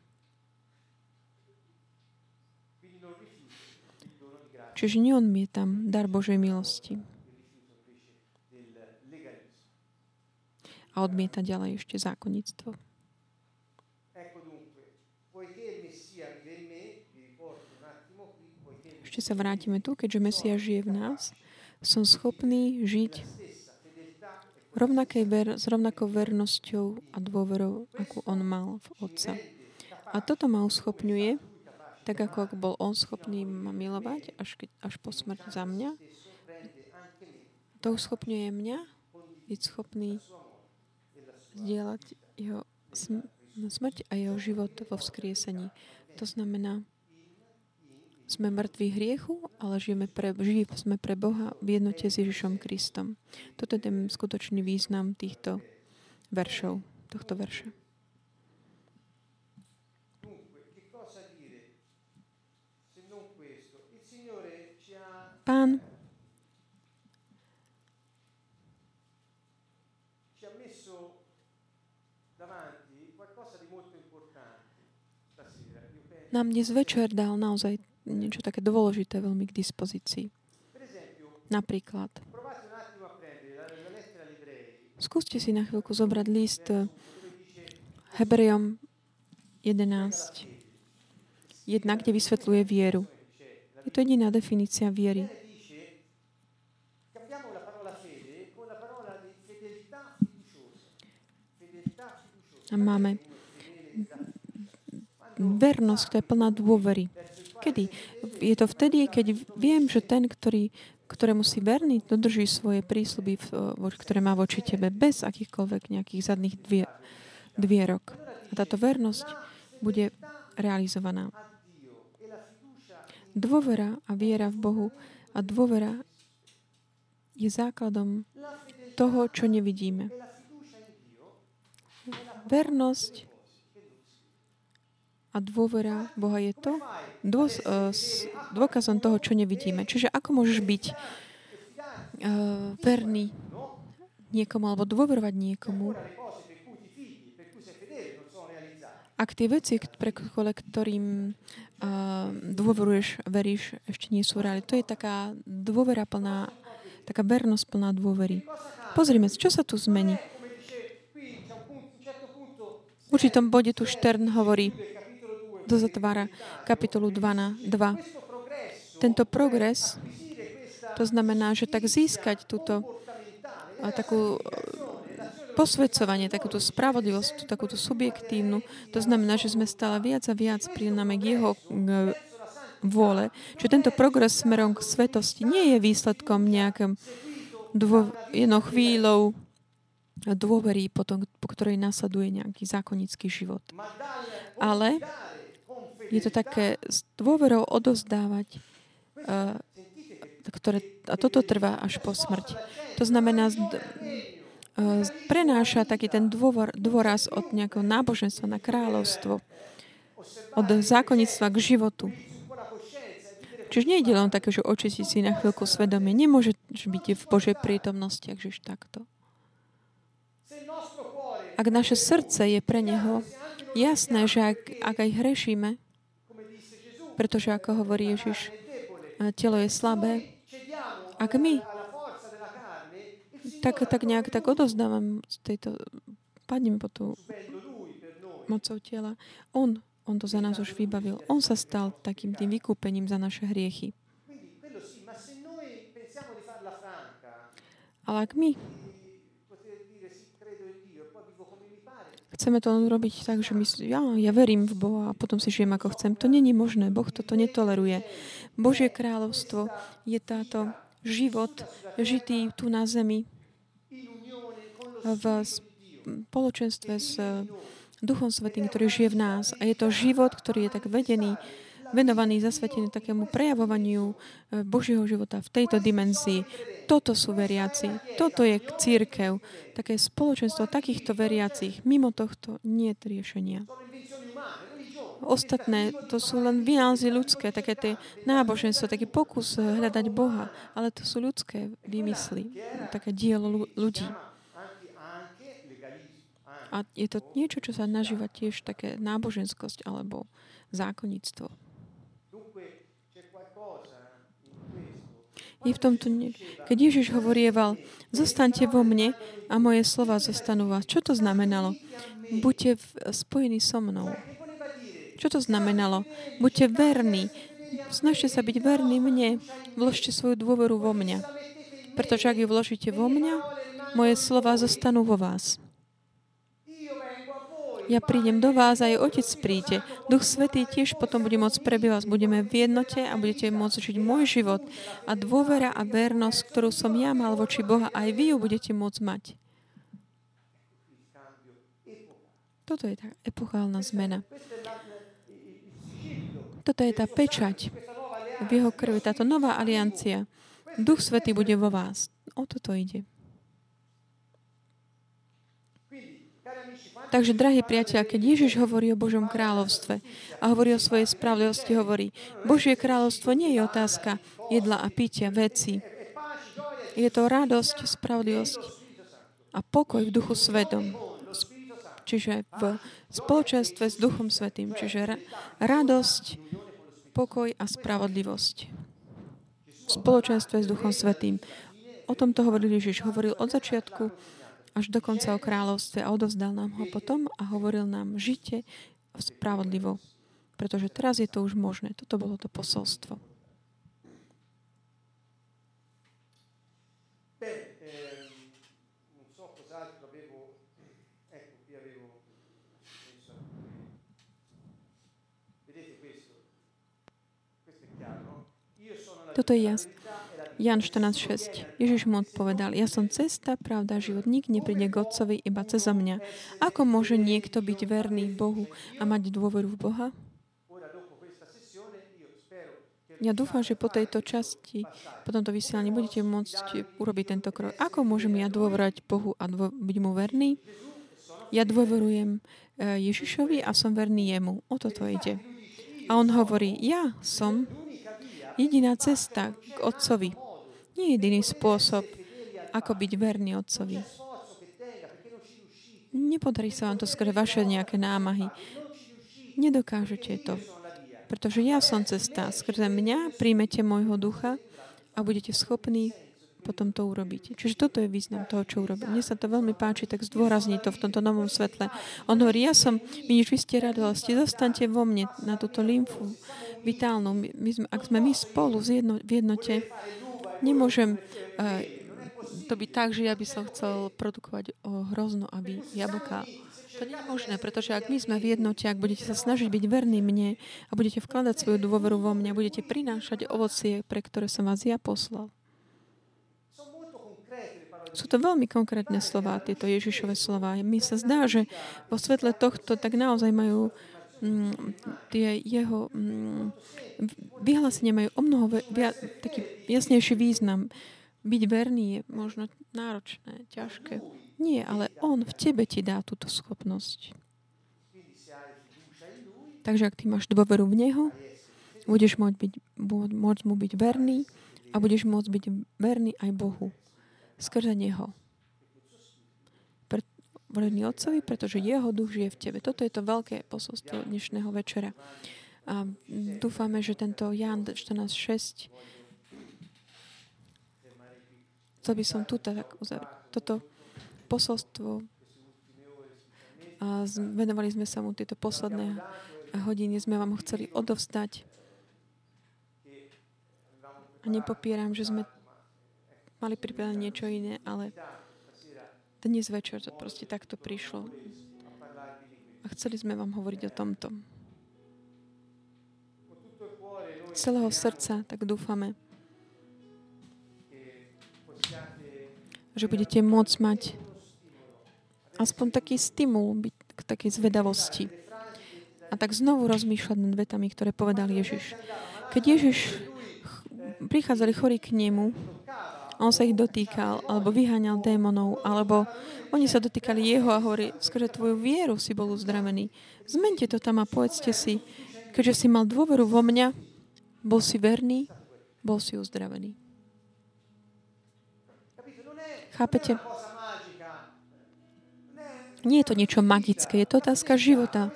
Čiže neodmietam dar Božej milosti. A odmieta ďalej ešte zákonnictvo. Ešte sa vrátime tu, keďže Mesia žije v nás. Som schopný žiť rovnakej ver, s rovnakou vernosťou a dôverou, akú on mal v Otca. A toto ma uschopňuje, tak ako ak bol on schopný ma milovať až, keď, až po smrť za mňa, to uschopňuje mňa byť schopný zdieľať jeho smrť a jeho život vo vzkriesení. To znamená, sme mŕtvi hriechu, ale žijeme pre, živí sme pre Boha v jednote s Ježišom Kristom. Toto je ten skutočný význam týchto veršov, tohto verša. Pán nám dnes večer dal naozaj niečo také dôležité veľmi k dispozícii. Napríklad, skúste si na chvíľku zobrať list Hebrejom 11. Jedna, kde vysvetľuje vieru. Je to jediná definícia viery. A máme vernosť, ktorá je plná dôvery. Kedy? Je to vtedy, keď viem, že ten, ktorý, ktorému si verný, dodrží svoje prísľuby, ktoré má voči tebe, bez akýchkoľvek nejakých zadných dvier, dvierok. A táto vernosť bude realizovaná. Dôvera a viera v Bohu a dôvera je základom toho, čo nevidíme. Vernosť a dôvera Boha je to dôs, uh, dôkazom toho, čo nevidíme. Čiže ako môžeš byť uh, verný niekomu alebo dôverovať niekomu, ak tie veci, pre ktorým uh, dôveruješ, veríš, ešte nie sú reálne. To je taká dôvera plná, taká vernosť plná dôvery. Pozrime, čo sa tu zmení. V určitom bode tu Štern hovorí, do zatvára kapitolu 2 na 2. Tento progres, to znamená, že tak získať túto takú posvedcovanie, takúto spravodlivosť, takúto subjektívnu, to znamená, že sme stále viac a viac prináme k jeho k vôle, že tento progres smerom k svetosti nie je výsledkom nejakým dvo, jednou chvíľou dôvery, potom, po ktorej nasleduje nejaký zákonický život. Ale je to také s dôverou odozdávať, ktoré, a toto trvá až po smrť. To znamená, prenáša taký ten dôvor, dôraz od nejakého náboženstva na kráľovstvo, od zákonnictva k životu. Čiže nejde len také, že očistiť si na chvíľku svedomie. Nemôže byť v Božej prítomnosti, ak žiš takto. Ak naše srdce je pre Neho, jasné, že ak, ak aj hrešíme, pretože ako hovorí Ježiš, telo je slabé. Ak my tak, tak nejak tak odozdávam z tejto, padnem po tú mocou tela. On, on to za nás už vybavil. On sa stal takým tým vykúpením za naše hriechy. Ale ak my chceme to robiť tak, že my, ja, ja verím v Boha a potom si žijem ako chcem. To není možné. Boh toto netoleruje. Božie kráľovstvo je táto život žitý tu na zemi v spoločenstve s Duchom Svetým, ktorý žije v nás. A je to život, ktorý je tak vedený venovaný, zasvetený takému prejavovaniu e, Božieho života v tejto dimenzii. Toto sú veriaci. Toto je církev. Také spoločenstvo takýchto veriacich. Mimo tohto nie je riešenia. Ostatné, to sú len vynálezy ľudské, také tie náboženstvo, taký pokus hľadať Boha, ale to sú ľudské vymysly, také dielo ľudí. A je to niečo, čo sa nažíva tiež také náboženskosť alebo zákonníctvo. Je v tomto nie. Keď Ježiš hovorieval, zostaňte vo mne a moje slova zostanú vás. Čo to znamenalo? Buďte spojení so mnou. Čo to znamenalo? Buďte verní. Snažte sa byť verní mne. Vložte svoju dôveru vo mňa. Pretože ak ju vložíte vo mňa, moje slova zostanú vo vás. Ja prídem do vás a aj Otec príde. Duch Svetý tiež potom bude môcť prebývať. Budeme v jednote a budete môcť žiť môj život. A dôvera a vernosť, ktorú som ja mal voči Boha, aj vy ju budete môcť mať. Toto je tá epochálna zmena. Toto je tá pečať v jeho krvi, táto nová aliancia. Duch Svetý bude vo vás. O toto ide. Takže, drahí priatelia, keď Ježiš hovorí o Božom kráľovstve a hovorí o svojej spravodlivosti, hovorí, Božie kráľovstvo nie je otázka jedla a pitia, veci. Je to radosť, spravodlivosť a pokoj v duchu svetom. Čiže v spoločenstve s Duchom Svetým. Čiže ra- radosť, pokoj a spravodlivosť. V spoločenstve s Duchom Svetým. O tomto hovoril Ježiš. Hovoril od začiatku až dokonca o kráľovstve a odovzdal nám ho potom a hovoril nám, žite spravodlivo, pretože teraz je to už možné. Toto bolo to posolstvo. Toto je jasné. Jan 14.6. Ježiš mu odpovedal, ja som cesta, pravda, život. Nik nepríde k Otcovi iba cez mňa. Ako môže niekto byť verný Bohu a mať dôveru v Boha? Ja dúfam, že po tejto časti, po tomto vysielaní budete môcť urobiť tento krok. Ako môžem ja dôverovať Bohu a dô, byť mu verný? Ja dôverujem eh, Ježišovi a som verný jemu. O toto ide. A on hovorí, ja som jediná cesta k Otcovi nie jediný spôsob, ako byť verný Otcovi. Nepodarí sa vám to skrze vaše nejaké námahy. Nedokážete to. Pretože ja som cesta. Skrze mňa príjmete môjho ducha a budete schopní potom to urobiť. Čiže toto je význam toho, čo urobiť. Mne sa to veľmi páči, tak zdôrazní to v tomto novom svetle. On hovorí, ja som, vidíš, vy ste radosti, zostaňte vo mne na túto lymfu vitálnu. My, my sme, ak sme my spolu v jednote, Nemôžem uh, to byť tak, že ja by som chcel produkovať o hrozno, aby jablka to nie je možné, pretože ak my sme v jednote, ak budete sa snažiť byť verní mne a budete vkladať svoju dôveru vo mňa, budete prinášať ovocie, pre ktoré som vás ja poslal. Sú to veľmi konkrétne slova, tieto Ježišové slova. Mi sa zdá, že vo svetle tohto tak naozaj majú tie jeho mm, vyhlásenia majú o mnoho viac, taký jasnejší význam. Byť verný je možno náročné, ťažké. Nie, ale on v tebe ti dá túto schopnosť. Takže ak ty máš dôveru v Neho, budeš môcť, byť, môcť mu byť verný a budeš môcť byť verný aj Bohu. Skrze Neho verný Otcovi, pretože Jeho duch žije v tebe. Toto je to veľké posolstvo dnešného večera. A dúfame, že tento Jan 14.6 chcel by som tu tak. Toto posolstvo a venovali sme sa mu tieto posledné hodiny, sme vám ho chceli odovstať. A nepopieram, že sme mali pripravené niečo iné, ale dnes večer to proste takto prišlo. A chceli sme vám hovoriť o tomto. Z celého srdca, tak dúfame, že budete môcť mať aspoň taký stimul byť k takej zvedavosti. A tak znovu rozmýšľať nad vetami, ktoré povedal Ježiš. Keď Ježiš prichádzali chorí k nemu, on sa ich dotýkal, alebo vyháňal démonov, alebo oni sa dotýkali jeho a hovorí, skrze tvoju vieru si bol uzdravený. Zmente to tam a povedzte si, keďže si mal dôveru vo mňa, bol si verný, bol si uzdravený. Chápete? Nie je to niečo magické, je to otázka života.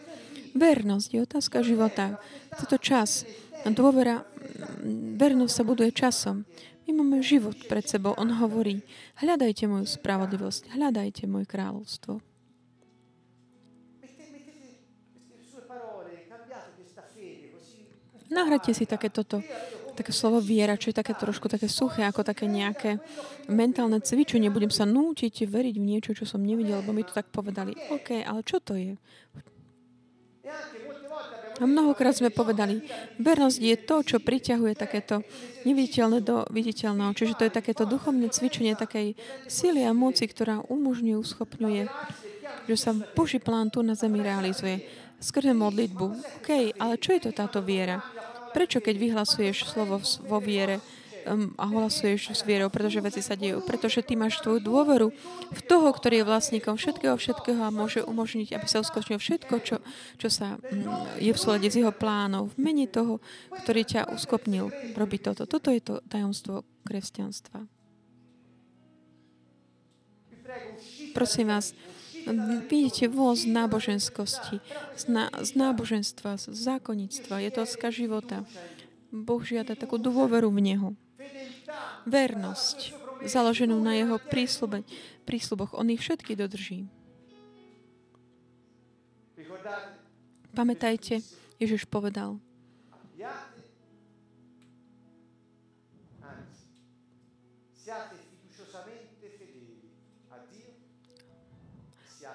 Vernosť je otázka života. Je to čas. Dôvera, vernosť sa buduje časom. My máme život pred sebou. On hovorí, hľadajte moju spravodlivosť, hľadajte moje kráľovstvo. Nahradte si také toto, také slovo viera, čo je také trošku také suché, ako také nejaké mentálne cvičenie. Budem sa nútiť veriť v niečo, čo som nevidel, lebo mi to tak povedali. OK, ale čo to je? A mnohokrát sme povedali, vernosť je to, čo priťahuje takéto neviditeľné do viditeľného. Čiže to je takéto duchovné cvičenie takej síly a moci, ktorá umožňuje, uschopňuje, že sa Boží plán tu na zemi realizuje. Skrze modlitbu. OK, ale čo je to táto viera? Prečo, keď vyhlasuješ slovo vo viere, a hlasuješ s vierou, pretože veci sa dejú. Pretože ty máš tvoju dôveru v toho, ktorý je vlastníkom všetkého, všetkého a môže umožniť, aby sa uskočilo všetko, čo, čo sa um, je v súlade s jeho plánov. V mene toho, ktorý ťa uskopnil robiť toto. Toto je to tajomstvo kresťanstva. Prosím vás, vidíte voz náboženskosti, z, ná, z náboženstva, z zákonnictva. Je to otázka života. Boh žiada takú dôveru v Neho vernosť založenú na jeho prísľube, prísľuboch. On ich všetky dodrží. Pamätajte, Ježiš povedal,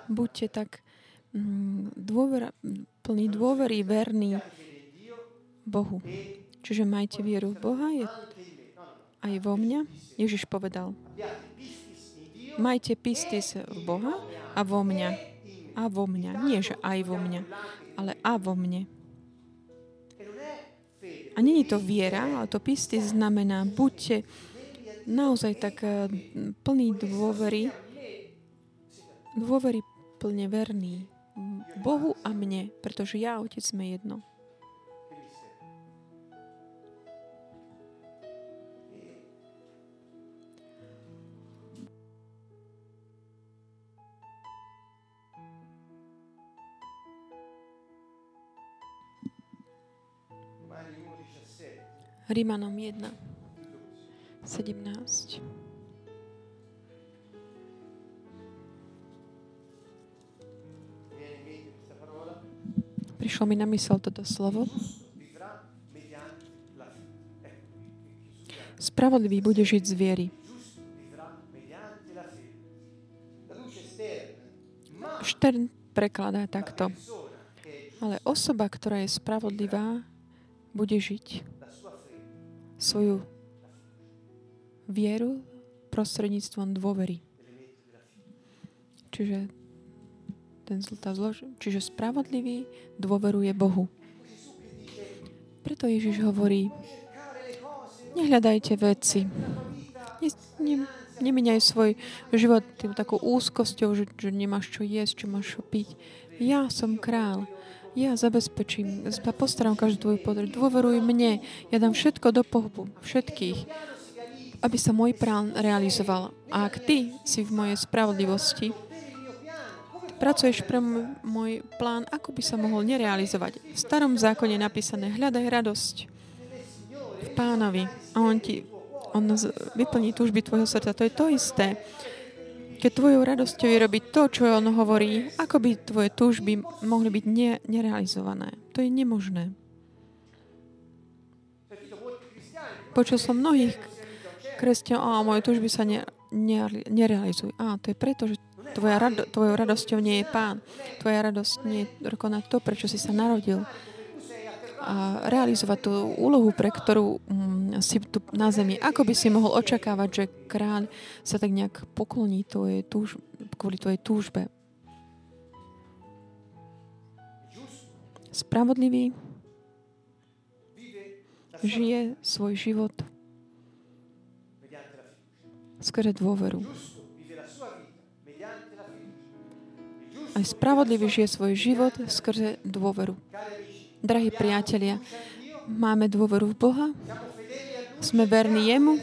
buďte tak mm, dôvera, plný dôvery, verný Bohu. Čiže majte vieru v Boha, je aj vo mňa. Ježiš povedal, majte pistis v Boha a vo mňa. A vo mňa. Nie, že aj vo mňa, ale a vo mne. A není to viera, ale to pistis znamená, buďte naozaj tak eh, plný dôvery, dôvery plne verný Bohu a mne, pretože ja Otec sme jedno. Rímanom 1, 17. Prišlo mi na mysel toto slovo. Spravodlivý bude žiť z viery. Štern prekladá takto. Ale osoba, ktorá je spravodlivá, bude žiť svoju vieru prostredníctvom dôvery. Čiže ten tá zlož... Čiže spravodlivý dôveruje Bohu. Preto Ježiš hovorí, nehľadajte veci. Ne, ne, nemeniaj svoj život tým takou úzkosťou, že, že nemáš čo jesť, čo máš čo piť. Ja som král. Ja zabezpečím, postaram každú tvoju potrebu. Dôveruj mne. Ja dám všetko do pohybu. Všetkých. Aby sa môj plán realizoval. A ak ty si v mojej spravodlivosti, pracuješ pre môj plán, ako by sa mohol nerealizovať. V starom zákone je napísané, hľadaj radosť v pánovi a on ti on vyplní túžby tvojho srdca. To je to isté. Keď tvojou radosťou je robiť to, čo on hovorí, ako by tvoje túžby mohli byť ne, nerealizované. To je nemožné. Počul som mnohých kresťanov, a moje túžby sa ne, ne, nerealizujú. A to je preto, že tvoja rado, tvojou radosťou nie je pán. Tvoja radosť nie je dokonať to, prečo si sa narodil. A realizovať tú úlohu, pre ktorú si tu na zemi. Ako by si mohol očakávať, že kráľ sa tak nejak pokloní tvojej túž, kvôli tvojej túžbe? Spravodlivý žije svoj život skrze dôveru. Aj spravodlivý žije svoj život skrze dôveru. Drahí priatelia, máme dôveru v Boha, sme verní jemu?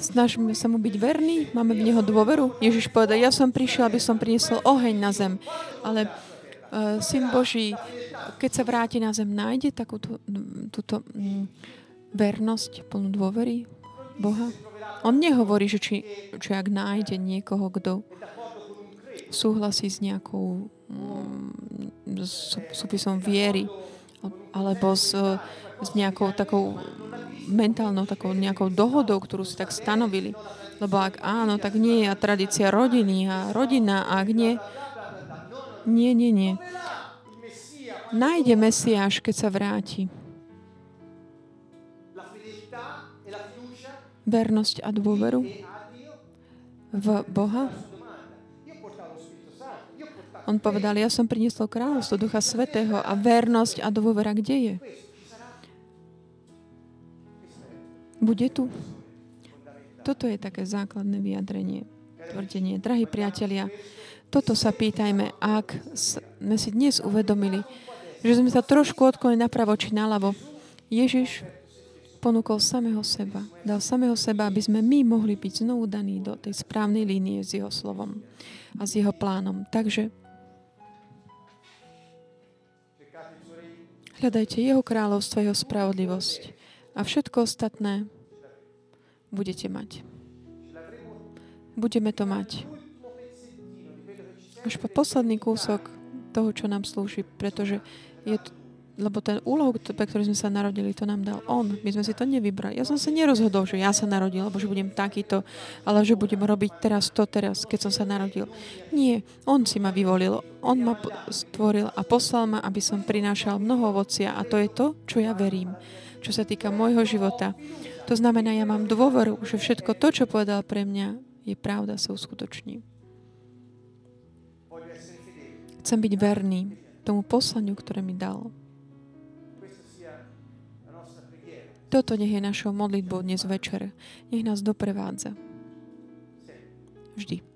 Snažíme sa mu byť verní? Máme v neho dôveru? Ježiš povedal, ja som prišiel, aby som priniesol oheň na zem. Ale uh, Syn Boží, keď sa vráti na zem, nájde takúto túto, um, vernosť, plnú dôvery Boha? On nehovorí, že či, či ak nájde niekoho, kto súhlasí s nejakou um, súpisom viery alebo s, s nejakou takou mentálnou takou nejakou dohodou, ktorú si tak stanovili. Lebo ak áno, tak nie je tradícia rodiny a rodina, ak nie, nie, nie, nie. Nájde Mesiáš, keď sa vráti. Vernosť a dôveru v Boha. On povedal, ja som priniesol kráľovstvo Ducha Svetého a vernosť a dôvera kde je? Bude tu? Toto je také základné vyjadrenie, tvrdenie. Drahí priatelia, toto sa pýtajme, ak sme si dnes uvedomili, že sme sa trošku odklonili napravo či naľavo. Ježiš ponúkol samého seba. Dal samého seba, aby sme my mohli byť znovu daní do tej správnej línie s jeho slovom a s jeho plánom. Takže hľadajte jeho kráľovstvo, jeho spravodlivosť a všetko ostatné budete mať. Budeme to mať. Až po posledný kúsok toho, čo nám slúži, pretože je to, lebo ten úloh, pre ktorú sme sa narodili, to nám dal On. My sme si to nevybrali. Ja som sa nerozhodol, že ja sa narodil, alebo že budem takýto, ale že budem robiť teraz to, teraz, keď som sa narodil. Nie, On si ma vyvolil, On ma stvoril a poslal ma, aby som prinášal mnoho ovocia a to je to, čo ja verím, čo sa týka môjho života. To znamená, ja mám dôveru, že všetko to, čo povedal pre mňa, je pravda, sa uskutoční. Chcem byť verný tomu poslaniu, ktoré mi dal. Toto nech je našou modlitbou dnes večer. Nech nás doprevádza. Vždy.